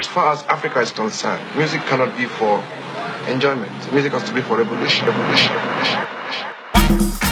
As far as Africa is concerned, music cannot be for enjoyment. Music has to be for revolution, revolution, revolution. revolution.